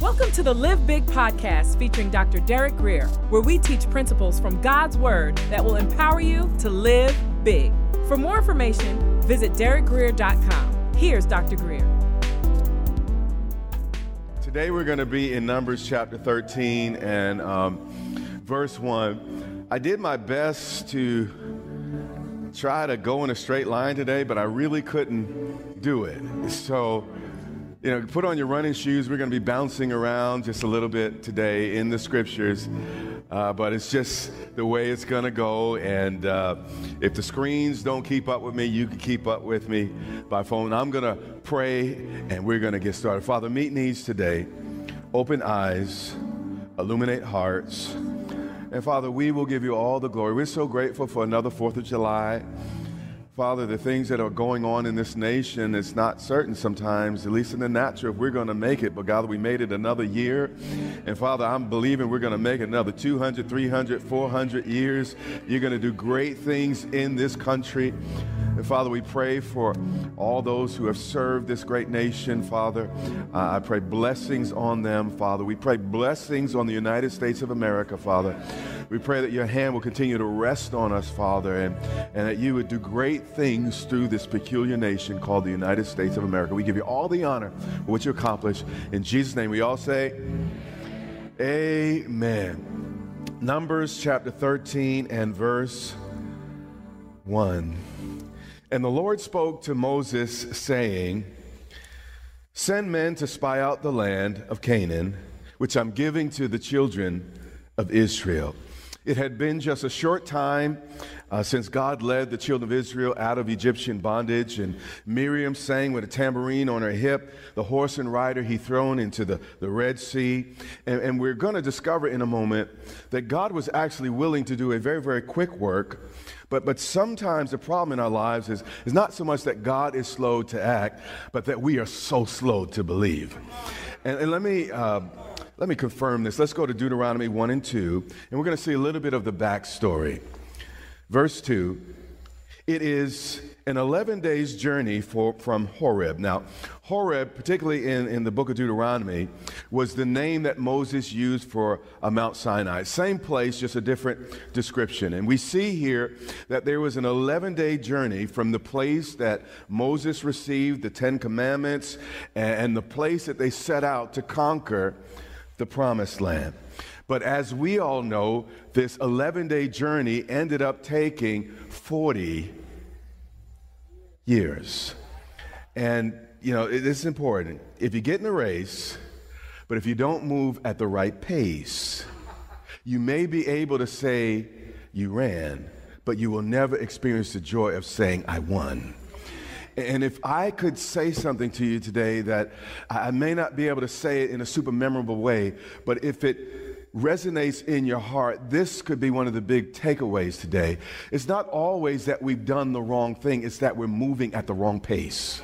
Welcome to the Live Big podcast featuring Dr. Derek Grier, where we teach principles from God's Word that will empower you to live big. For more information, visit derekgrier.com. Here's Dr. Grier. Today we're going to be in Numbers chapter 13 and um, verse 1. I did my best to try to go in a straight line today, but I really couldn't do it. So, you know, put on your running shoes. We're going to be bouncing around just a little bit today in the scriptures. Uh, but it's just the way it's going to go. And uh, if the screens don't keep up with me, you can keep up with me by phone. I'm going to pray and we're going to get started. Father, meet needs today. Open eyes, illuminate hearts. And Father, we will give you all the glory. We're so grateful for another 4th of July. Father, the things that are going on in this nation, it's not certain sometimes, at least in the natural, if we're going to make it. But God, we made it another year. And Father, I'm believing we're going to make another 200, 300, 400 years. You're going to do great things in this country. And Father, we pray for all those who have served this great nation, Father. Uh, I pray blessings on them, Father. We pray blessings on the United States of America, Father. We pray that your hand will continue to rest on us, Father, and, and that you would do great things through this peculiar nation called the United States of America. We give you all the honor for what you accomplish. In Jesus' name, we all say, Amen. Numbers chapter 13 and verse 1. And the Lord spoke to Moses, saying, Send men to spy out the land of Canaan, which I'm giving to the children of Israel. It had been just a short time uh, since God led the children of Israel out of Egyptian bondage, and Miriam sang with a tambourine on her hip, the horse and rider he thrown into the, the Red Sea. And, and we're going to discover in a moment that God was actually willing to do a very, very quick work. But, but sometimes the problem in our lives is, is not so much that God is slow to act, but that we are so slow to believe. And, and let me. Uh, let me confirm this. Let's go to Deuteronomy 1 and 2, and we're going to see a little bit of the backstory. Verse 2 It is an 11 days journey for, from Horeb. Now, Horeb, particularly in, in the book of Deuteronomy, was the name that Moses used for a Mount Sinai. Same place, just a different description. And we see here that there was an 11 day journey from the place that Moses received the Ten Commandments and, and the place that they set out to conquer the promised land. But as we all know, this 11 day journey ended up taking 40 years. And, you know, it is important. If you get in a race, but if you don't move at the right pace, you may be able to say you ran, but you will never experience the joy of saying, I won. And if I could say something to you today that I may not be able to say it in a super memorable way, but if it resonates in your heart, this could be one of the big takeaways today. It's not always that we've done the wrong thing, it's that we're moving at the wrong pace.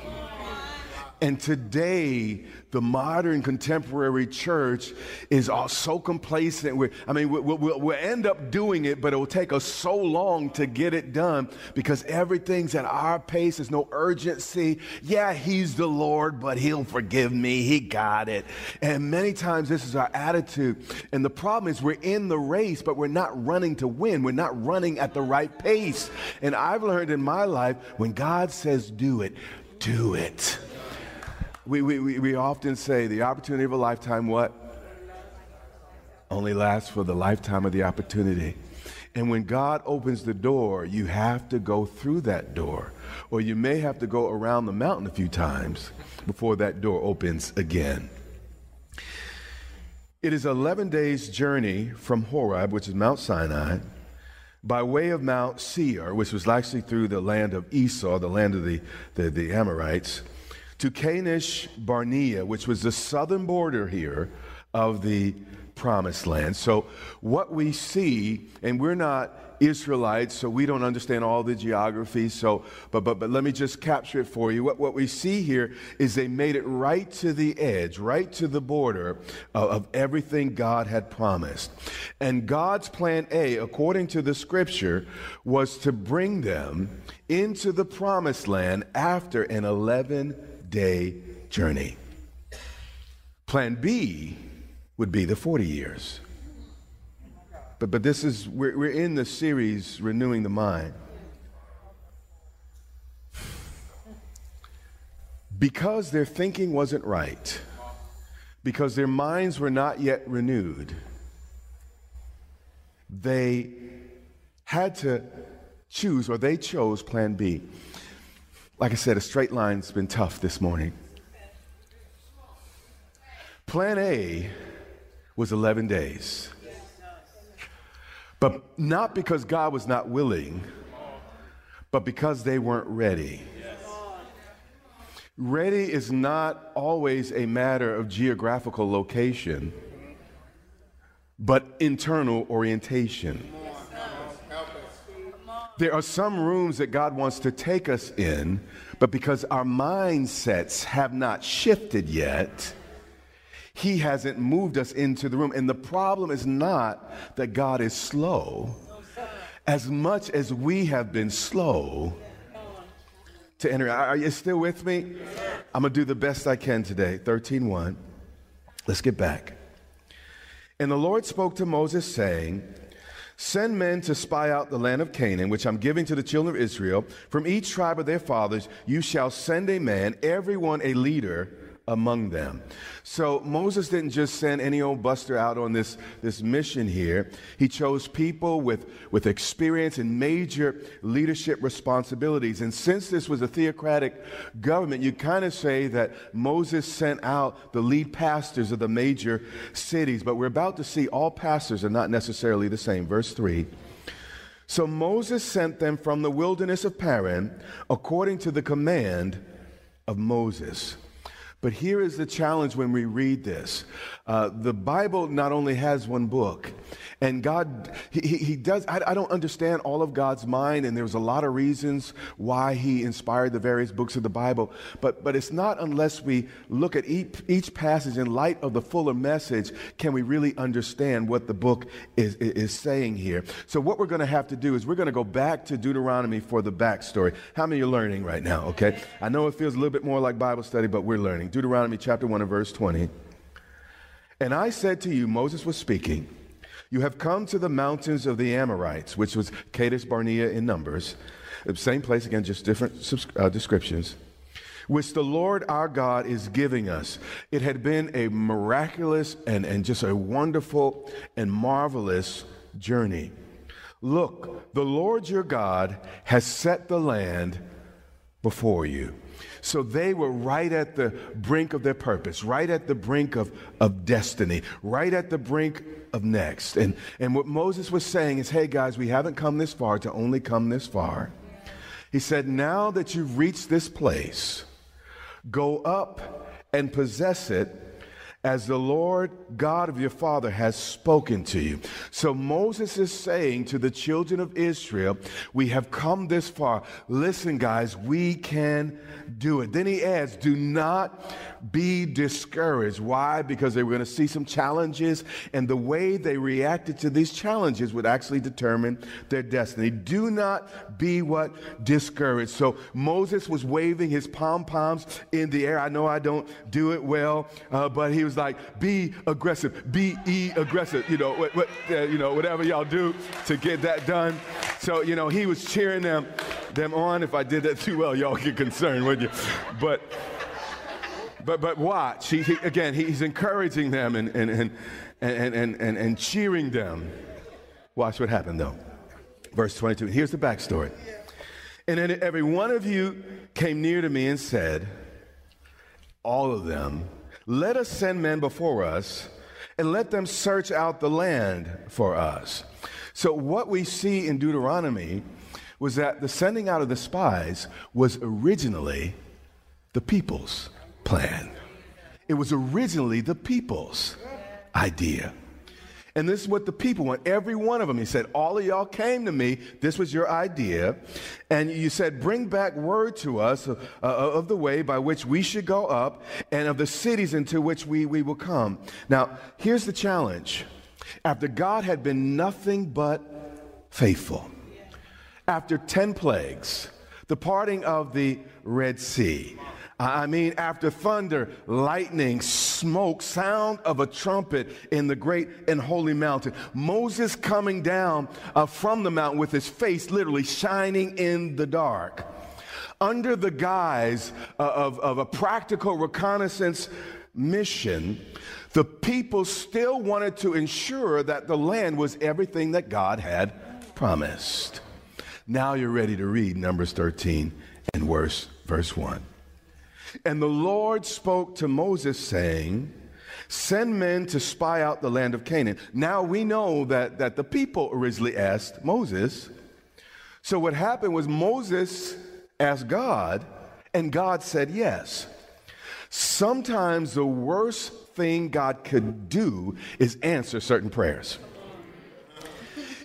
And today, the modern contemporary church is all so complacent. We're, I mean, we'll, we'll, we'll, end up doing it, but it will take us so long to get it done because everything's at our pace. There's no urgency. Yeah, He's the Lord, but He'll forgive me. He got it. And many times this is our attitude. And the problem is we're in the race, but we're not running to win. We're not running at the right pace. And I've learned in my life when God says do it, do it. We, we, we often say the opportunity of a lifetime, what? Only lasts for the lifetime of the opportunity. And when God opens the door, you have to go through that door. Or you may have to go around the mountain a few times before that door opens again. It is 11 days' journey from Horeb, which is Mount Sinai, by way of Mount Seir, which was actually through the land of Esau, the land of the, the, the Amorites to Kadesh Barnea, which was the southern border here of the promised land. So, what we see, and we're not Israelites, so we don't understand all the geography. So, but but but let me just capture it for you. What what we see here is they made it right to the edge, right to the border of, of everything God had promised. And God's plan A, according to the scripture, was to bring them into the promised land after an 11 day journey. Plan B would be the 40 years. But, but this is, we're, we're in the series Renewing the Mind. Because their thinking wasn't right, because their minds were not yet renewed, they had to choose, or they chose Plan B. Like I said, a straight line's been tough this morning. Plan A was 11 days. But not because God was not willing, but because they weren't ready. Ready is not always a matter of geographical location, but internal orientation. There are some rooms that God wants to take us in, but because our mindsets have not shifted yet, He hasn't moved us into the room. And the problem is not that God is slow, as much as we have been slow to enter. Are you still with me? I'm going to do the best I can today. 13:1. Let's get back. And the Lord spoke to Moses saying, Send men to spy out the land of Canaan, which I'm giving to the children of Israel. From each tribe of their fathers, you shall send a man, everyone a leader among them. So Moses didn't just send any old buster out on this, this mission here. He chose people with, with experience and major leadership responsibilities. And since this was a theocratic government, you kind of say that Moses sent out the lead pastors of the major cities. But we're about to see all pastors are not necessarily the same. Verse 3. So Moses sent them from the wilderness of Paran according to the command of Moses. But here is the challenge when we read this. Uh, the Bible not only has one book, and God, He, he does, I, I, don't understand all of God's mind, and there's a lot of reasons why He inspired the various books of the Bible, but, but it's not unless we look at each, each passage in light of the fuller message can we really understand what the book is, is saying here. So, what we're going to have to do is we're going to go back to Deuteronomy for the backstory. How many are learning right now, okay? I know it feels a little bit more like Bible study, but we're learning. Deuteronomy chapter 1 and verse 20. And I said to you, Moses was speaking, you have come to the mountains of the Amorites, which was Kadesh Barnea in Numbers. Same place, again, just different uh, descriptions, which the Lord our God is giving us. It had been a miraculous and, and just a wonderful and marvelous journey. Look, the Lord your God has set the land before you. So they were right at the brink of their purpose, right at the brink of, of destiny, right at the brink of next. And, and what Moses was saying is, hey guys, we haven't come this far to only come this far. He said, now that you've reached this place, go up and possess it as the Lord God of your father has spoken to you. So Moses is saying to the children of Israel, We have come this far. Listen, guys, we can do it. Then he adds, Do not be discouraged. Why? Because they were going to see some challenges, and the way they reacted to these challenges would actually determine their destiny. Do not be what? Discouraged. So Moses was waving his pom poms in the air. I know I don't do it well, uh, but he was like, be aggressive, be e aggressive, you know, what, what uh, you know, whatever y'all do to get that done. So, you know, he was cheering them, them on. If I did that too well, y'all get concerned, wouldn't you? But, but, but watch. He, he, again, he's encouraging them and, and, and, and, and, and, and cheering them. Watch what happened, though. Verse 22. Here's the backstory. And then every one of you came near to me and said, all of them, let us send men before us and let them search out the land for us. So, what we see in Deuteronomy was that the sending out of the spies was originally the people's plan. It was originally the people's idea. And this is what the people want. Every one of them. He said, All of y'all came to me. This was your idea. And you said, Bring back word to us of, uh, of the way by which we should go up and of the cities into which we, we will come. Now, here's the challenge. After God had been nothing but faithful, after 10 plagues, the parting of the Red Sea, I mean, after thunder, lightning, smoke, sound of a trumpet in the great and holy mountain. Moses coming down uh, from the mountain with his face literally shining in the dark. Under the guise uh, of, of a practical reconnaissance mission, the people still wanted to ensure that the land was everything that God had promised. Now you're ready to read Numbers 13 and verse, verse 1. And the Lord spoke to Moses, saying, Send men to spy out the land of Canaan. Now we know that, that the people originally asked Moses. So what happened was Moses asked God, and God said yes. Sometimes the worst thing God could do is answer certain prayers.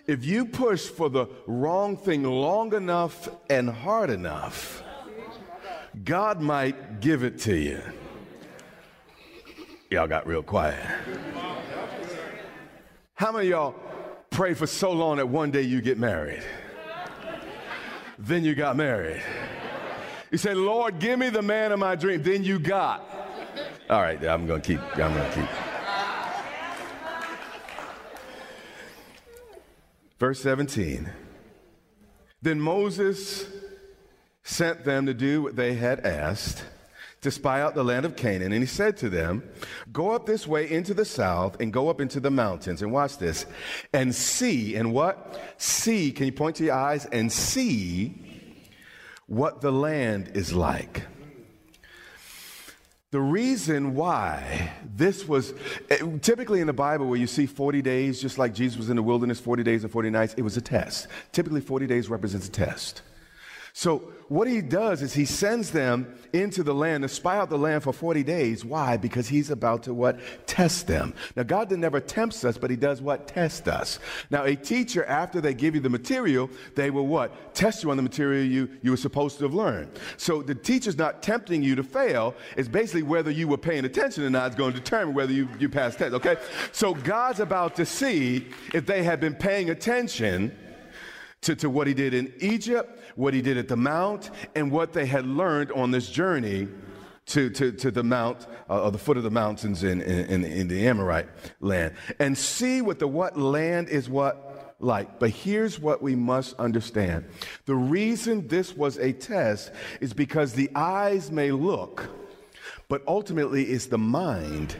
If you push for the wrong thing long enough and hard enough, God might give it to you. Y'all got real quiet. How many y'all pray for so long that one day you get married? Then you got married. You say, Lord, give me the man of my dream. Then you got. All right, I'm going to keep. I'm going to keep. Verse 17. Then Moses sent them to do what they had asked to spy out the land of Canaan. And he said to them, Go up this way into the south and go up into the mountains. And watch this. And see, and what? See, can you point to your eyes and see what the land is like? The reason why this was eh, typically in the Bible, where you see 40 days, just like Jesus was in the wilderness, 40 days and 40 nights, it was a test. Typically, 40 days represents a test. So, what he does is he sends them into the land to spy out the land for 40 days. Why? Because he's about to what? Test them. Now, God never tempts us, but he does what? Test us. Now, a teacher, after they give you the material, they will what? Test you on the material you, you were supposed to have learned. So, the teacher's not tempting you to fail. It's basically whether you were paying attention or not is going to determine whether you, you pass test, okay? So, God's about to see if they have been paying attention to, to what he did in Egypt, what he did at the Mount, and what they had learned on this journey to, to, to the mount, uh, or the foot of the mountains in, in, in the Amorite land. And see what the what land is what like. But here's what we must understand the reason this was a test is because the eyes may look, but ultimately it's the mind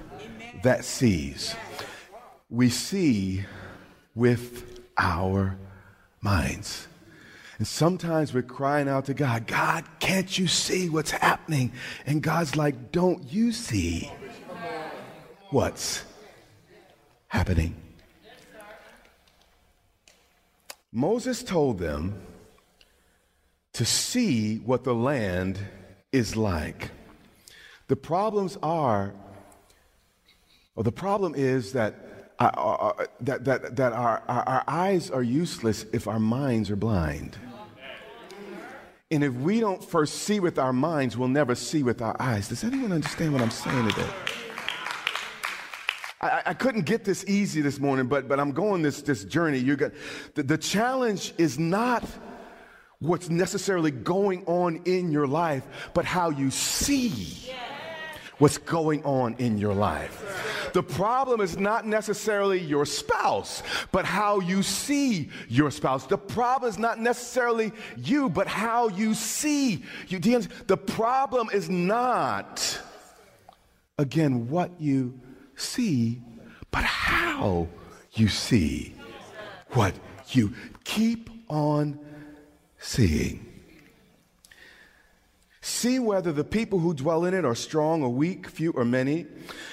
that sees. We see with our minds. And sometimes we're crying out to God, God, can't you see what's happening? And God's like, don't you see what's happening? Moses told them to see what the land is like. The problems are, or the problem is that uh, that, that, that our, our, our eyes are useless if our minds are blind. And if we don't first see with our minds, we'll never see with our eyes. Does anyone understand what I'm saying today? I, I couldn't get this easy this morning, but, but I'm going this, this journey. You're going, the, the challenge is not what's necessarily going on in your life, but how you see what's going on in your life. The problem is not necessarily your spouse, but how you see your spouse. The problem is not necessarily you, but how you see you. The problem is not, again, what you see, but how you see what you keep on seeing. See whether the people who dwell in it are strong or weak, few or many,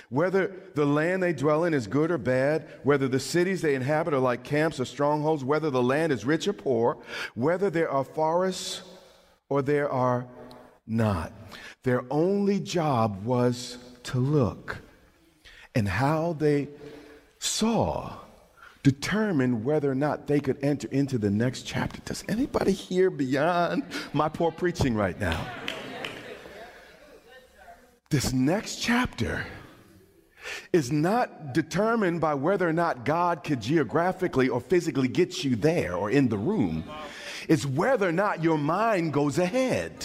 whether the land they dwell in is good or bad, whether the cities they inhabit are like camps or strongholds, whether the land is rich or poor, whether there are forests or there are not. Their only job was to look. And how they saw determined whether or not they could enter into the next chapter. Does anybody hear beyond my poor preaching right now? This next chapter is not determined by whether or not God could geographically or physically get you there or in the room. It's whether or not your mind goes ahead.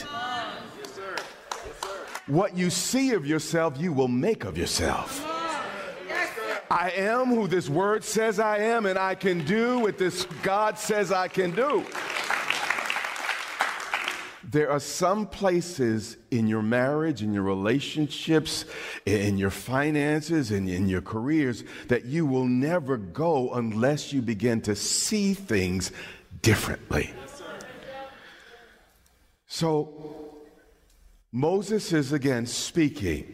What you see of yourself, you will make of yourself. I am who this word says I am, and I can do what this God says I can do. There are some places in your marriage, in your relationships, in your finances, and in your careers that you will never go unless you begin to see things differently. So, Moses is again speaking.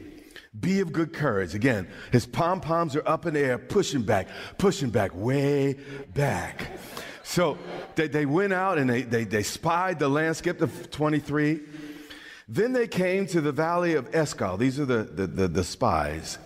Be of good courage. Again, his pom poms are up in the air, pushing back, pushing back, way back. So they, they went out and they, they, they spied the landscape of 23. Then they came to the valley of Eshcol. These are the, the, the, the spies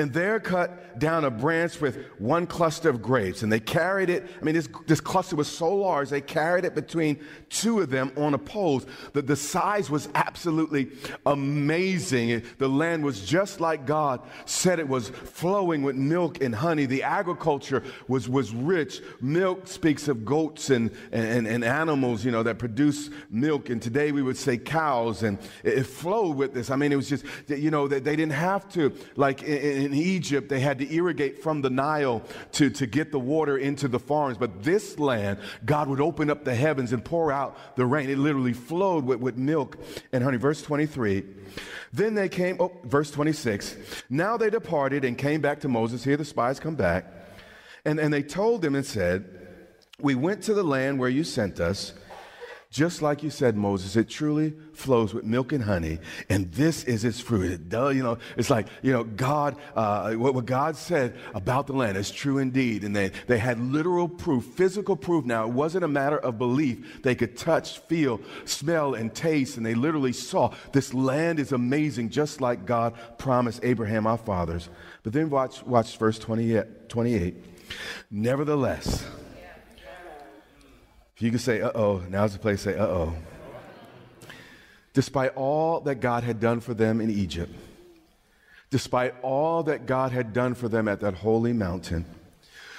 and there cut down a branch with one cluster of grapes. And they carried it. I mean, this, this cluster was so large, they carried it between two of them on a pole. The, the size was absolutely amazing. The land was just like God said it was, flowing with milk and honey. The agriculture was, was rich. Milk speaks of goats and, and, and animals, you know, that produce milk. And today we would say cows. And it, it flowed with this. I mean, it was just, you know, they, they didn't have to, like in, in in Egypt, they had to irrigate from the Nile to, to get the water into the farms. But this land, God would open up the heavens and pour out the rain. It literally flowed with, with milk and honey. Verse 23. Then they came, oh, verse 26. Now they departed and came back to Moses. Here the spies come back. And, and they told him and said, We went to the land where you sent us just like you said, Moses, it truly flows with milk and honey, and this is its fruit. It does, you know, it's like, you know, God, uh, what, what God said about the land is true indeed. And they, they had literal proof, physical proof. Now, it wasn't a matter of belief. They could touch, feel, smell, and taste, and they literally saw this land is amazing, just like God promised Abraham, our fathers. But then watch, watch verse 28. 28. Nevertheless, if you could say, uh oh, now's the place to say, uh oh. Despite all that God had done for them in Egypt, despite all that God had done for them at that holy mountain,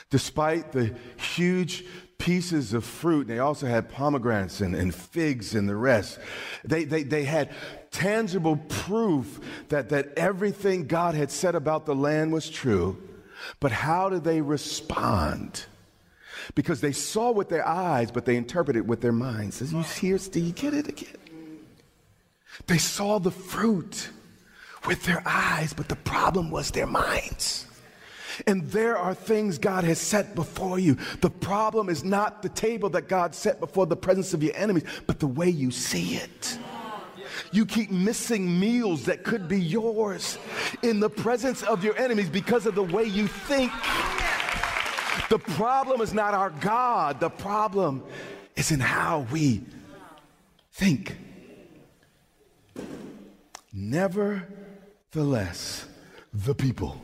despite the huge pieces of fruit, and they also had pomegranates and, and figs and the rest. They, they, they had tangible proof that, that everything God had said about the land was true. But how did they respond? Because they saw with their eyes, but they interpreted with their minds. Does you hear? Do you get it again? They saw the fruit with their eyes, but the problem was their minds. And there are things God has set before you. The problem is not the table that God set before the presence of your enemies, but the way you see it. You keep missing meals that could be yours in the presence of your enemies because of the way you think. The problem is not our God, the problem is in how we think. Nevertheless, the people.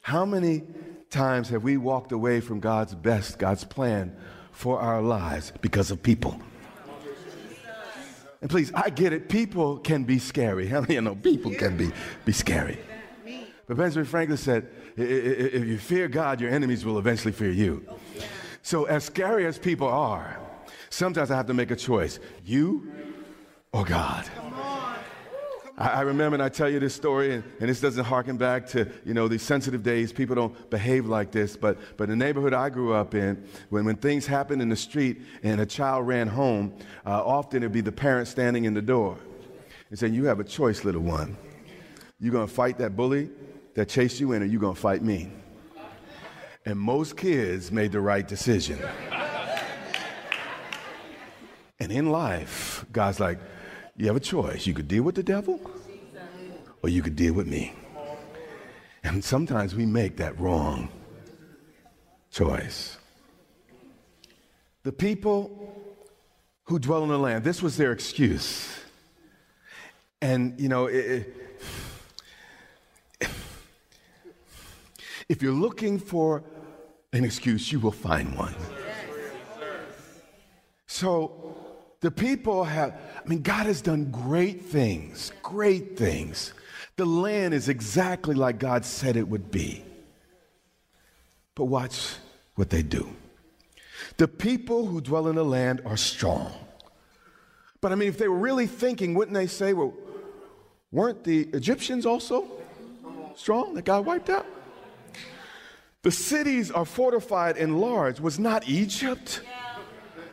How many times have we walked away from God's best, God's plan for our lives because of people? And please, I get it. People can be scary. How many you know people can be, be scary? But Benjamin Franklin said, if you fear God, your enemies will eventually fear you. So, as scary as people are, sometimes I have to make a choice you or God. I, remember, and I tell you this story, and, and, this doesn't harken back to you know these sensitive days. People don't behave like this, but but the neighborhood I grew up in, when when things happened in the street and a child ran home, uh, often it'd be the parent standing in the door and saying, "You have a choice, little one. You're gonna fight that bully, that chased you in, or you gonna fight me? And most kids made the right decision. and in life, God's like, you have a choice. You could deal with the devil, or you could deal with me. And sometimes we make that wrong choice. The people who dwell in the land, this was their excuse. And, you know, it, If you're looking for an excuse, you will find one. So the people have, I mean, God has done great things, great things. The land is exactly like God said it would be. But watch what they do. The people who dwell in the land are strong. But I mean, if they were really thinking, wouldn't they say, well, Weren't the Egyptians also strong that God wiped out? The cities are fortified and large. Was not Egypt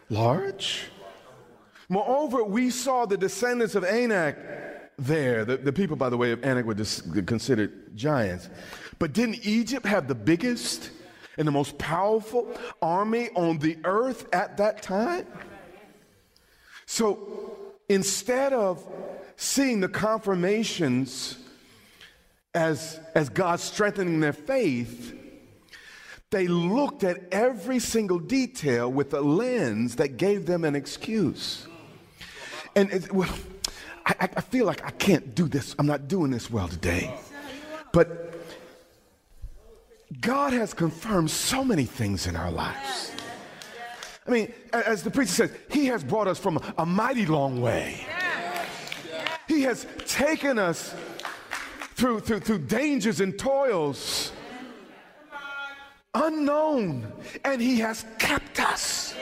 large? Moreover, we saw the descendants of Anak there. The, the people, by the way, of Anak were dis- considered giants. But didn't Egypt have the biggest and the most powerful army on the earth at that time? So instead of seeing the confirmations as, as God strengthening their faith, they looked at every single detail with a lens that gave them an excuse. And it, well, I, I feel like I can't do this. I'm not doing this well today. But God has confirmed so many things in our lives. I mean, as the preacher says, He has brought us from a mighty long way. He has taken us through, through, through dangers and toils unknown, and He has kept us.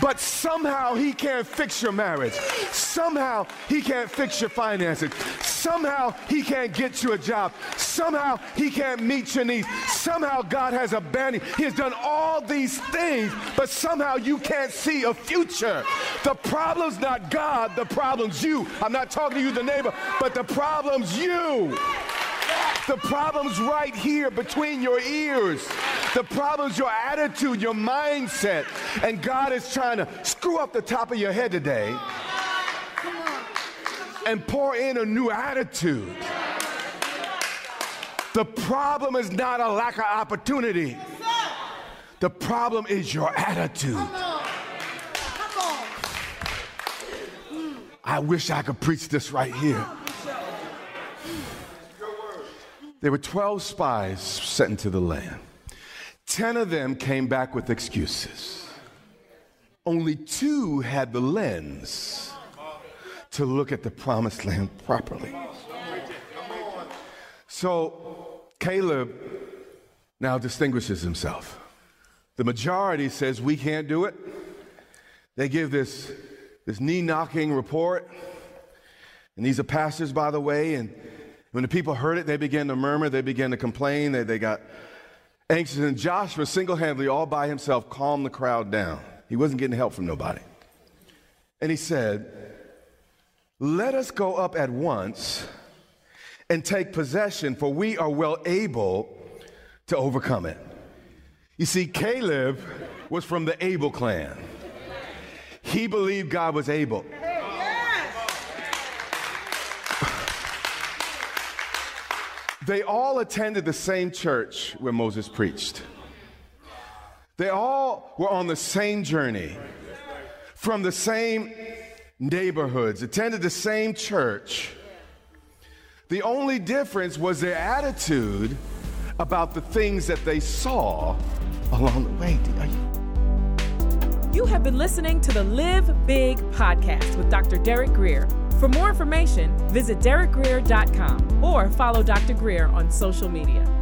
But somehow he can't fix your marriage. Somehow he can't fix your finances. Somehow he can't get you a job. Somehow he can't meet your needs. Somehow God has abandoned. He has done all these things, but somehow you can't see a future. The problem's not God, the problem's you. I'm not talking to you, the neighbor, but the problem's you. The problem's right here between your ears. The problem's your attitude, your mindset. And God is trying to screw up the top of your head today and pour in a new attitude. The problem is not a lack of opportunity. The problem is your attitude. I wish I could preach this right here. There were 12 spies sent into the land. 10 of them came back with excuses. Only two had the lens to look at the promised land properly. So Caleb now distinguishes himself. The majority says we can't do it. They give this, this knee knocking report. And these are pastors, by the way, and when the people heard it, they began to murmur, they began to complain, they, they got anxious. And Joshua single handedly, all by himself, calmed the crowd down. He wasn't getting help from nobody. And he said, Let us go up at once and take possession, for we are well able to overcome it. You see, Caleb was from the Abel clan. He believed God was able. They all attended the same church where Moses preached. They all were on the same journey from the same neighborhoods, attended the same church. The only difference was their attitude about the things that they saw along the way. You have been listening to the Live Big podcast with Dr. Derek Grier. For more information, visit derekgrier.com or follow Dr. Grier on social media.